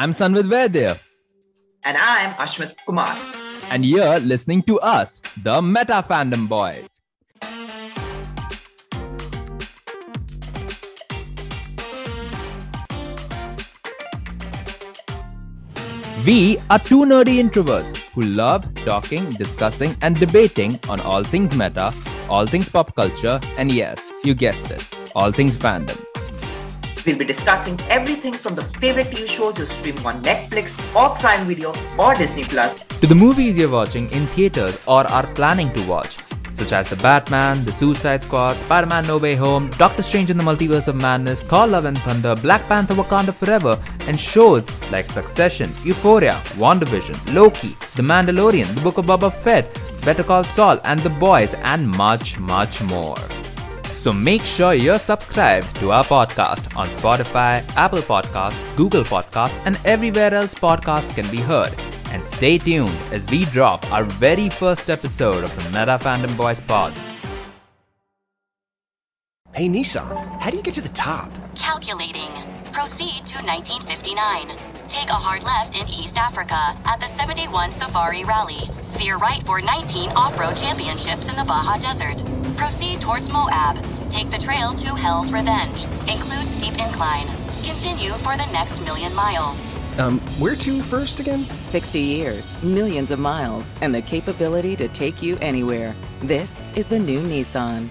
I'm Sanvid Vaidya. And I'm Ashwin Kumar. And you're listening to us, the Meta Fandom Boys. We are two nerdy introverts who love talking, discussing, and debating on all things meta, all things pop culture, and yes, you guessed it, all things fandom. We'll be discussing everything from the favorite TV shows you stream on Netflix or Prime Video or Disney Plus to the movies you're watching in theaters or are planning to watch, such as The Batman, The Suicide Squad, Spider Man No Way Home, Doctor Strange in the Multiverse of Madness, Thor Love and Thunder, Black Panther Wakanda Forever, and shows like Succession, Euphoria, WandaVision, Loki, The Mandalorian, The Book of Boba Fett, Better Call Saul, and The Boys, and much, much more. So make sure you're subscribed to our podcast on Spotify, Apple Podcasts, Google Podcasts, and everywhere else podcasts can be heard. And stay tuned as we drop our very first episode of the Meta Fandom Boys pod. Hey Nissan, how do you get to the top? Calculating. Proceed to 1959. Take a hard left in East Africa at the 71 Safari Rally. Veer right for 19 off road championships in the Baja Desert. Proceed towards Moab. Take the trail to Hell's Revenge. Include steep incline. Continue for the next million miles. Um, where to first again? 60 years, millions of miles, and the capability to take you anywhere. This is the new Nissan.